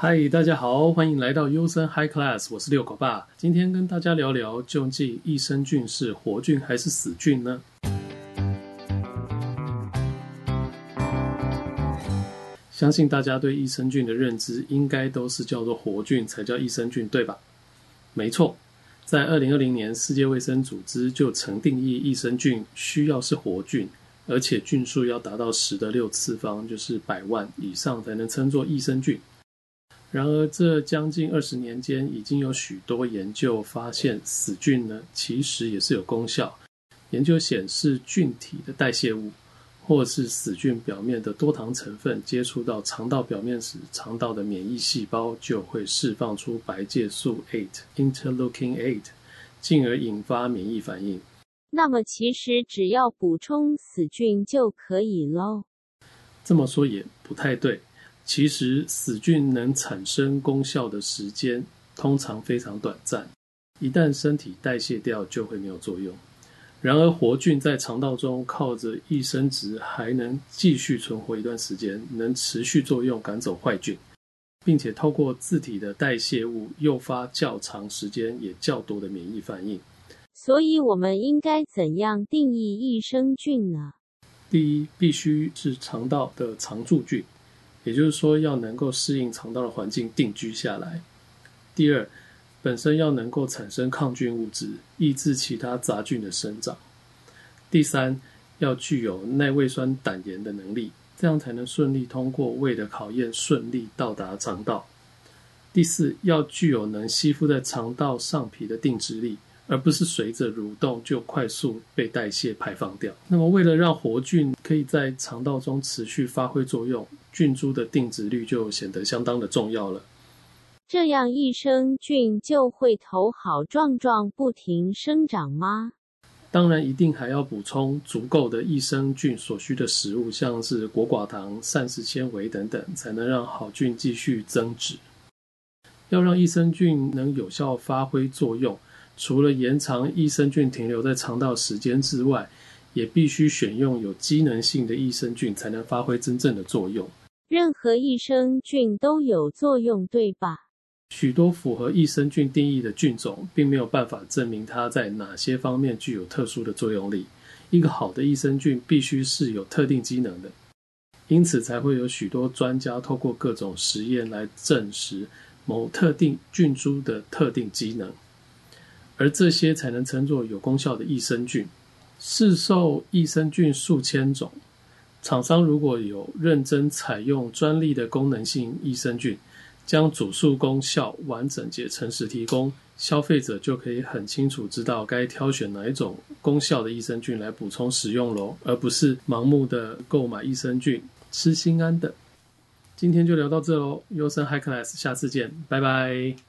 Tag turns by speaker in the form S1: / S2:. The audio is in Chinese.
S1: 嗨，大家好，欢迎来到优森 High Class，我是六狗爸。今天跟大家聊聊，究竟益生菌是活菌还是死菌呢？相信大家对益生菌的认知，应该都是叫做活菌才叫益生菌，对吧？没错，在二零二零年，世界卫生组织就曾定义益生菌需要是活菌，而且菌数要达到十的六次方，就是百万以上，才能称作益生菌。然而，这将近二十年间，已经有许多研究发现，死菌呢其实也是有功效。研究显示，菌体的代谢物，或是死菌表面的多糖成分，接触到肠道表面时，肠道的免疫细胞就会释放出白介素8 interlocking eight 进而引发免疫反应。
S2: 那么，其实只要补充死菌就可以喽？
S1: 这么说也不太对。其实死菌能产生功效的时间通常非常短暂，一旦身体代谢掉就会没有作用。然而活菌在肠道中靠着益生值还能继续存活一段时间，能持续作用赶走坏菌，并且透过自体的代谢物诱发较长时间也较多的免疫反应。
S2: 所以我们应该怎样定义益生菌呢？
S1: 第一，必须是肠道的常驻菌。也就是说，要能够适应肠道的环境定居下来。第二，本身要能够产生抗菌物质，抑制其他杂菌的生长。第三，要具有耐胃酸胆盐的能力，这样才能顺利通过胃的考验，顺利到达肠道。第四，要具有能吸附在肠道上皮的定植力。而不是随着蠕动就快速被代谢排放掉。那么，为了让活菌可以在肠道中持续发挥作用，菌株的定植率就显得相当的重要了。
S2: 这样益生菌就会头好壮壮，不停生长吗？
S1: 当然，一定还要补充足够的益生菌所需的食物，像是果寡糖、膳食纤维等等，才能让好菌继续增殖。要让益生菌能有效发挥作用。除了延长益生菌停留在肠道时间之外，也必须选用有机能性的益生菌，才能发挥真正的作用。
S2: 任何益生菌都有作用，对吧？
S1: 许多符合益生菌定义的菌种，并没有办法证明它在哪些方面具有特殊的作用力。一个好的益生菌必须是有特定机能的，因此才会有许多专家透过各种实验来证实某特定菌株的特定机能。而这些才能称作有功效的益生菌。市售益生菌数千种，厂商如果有认真采用专利的功能性益生菌，将主诉功效完整且诚实提供，消费者就可以很清楚知道该挑选哪一种功效的益生菌来补充使用喽，而不是盲目的购买益生菌吃心安的。今天就聊到这喽，优生 High Class，下次见，拜拜。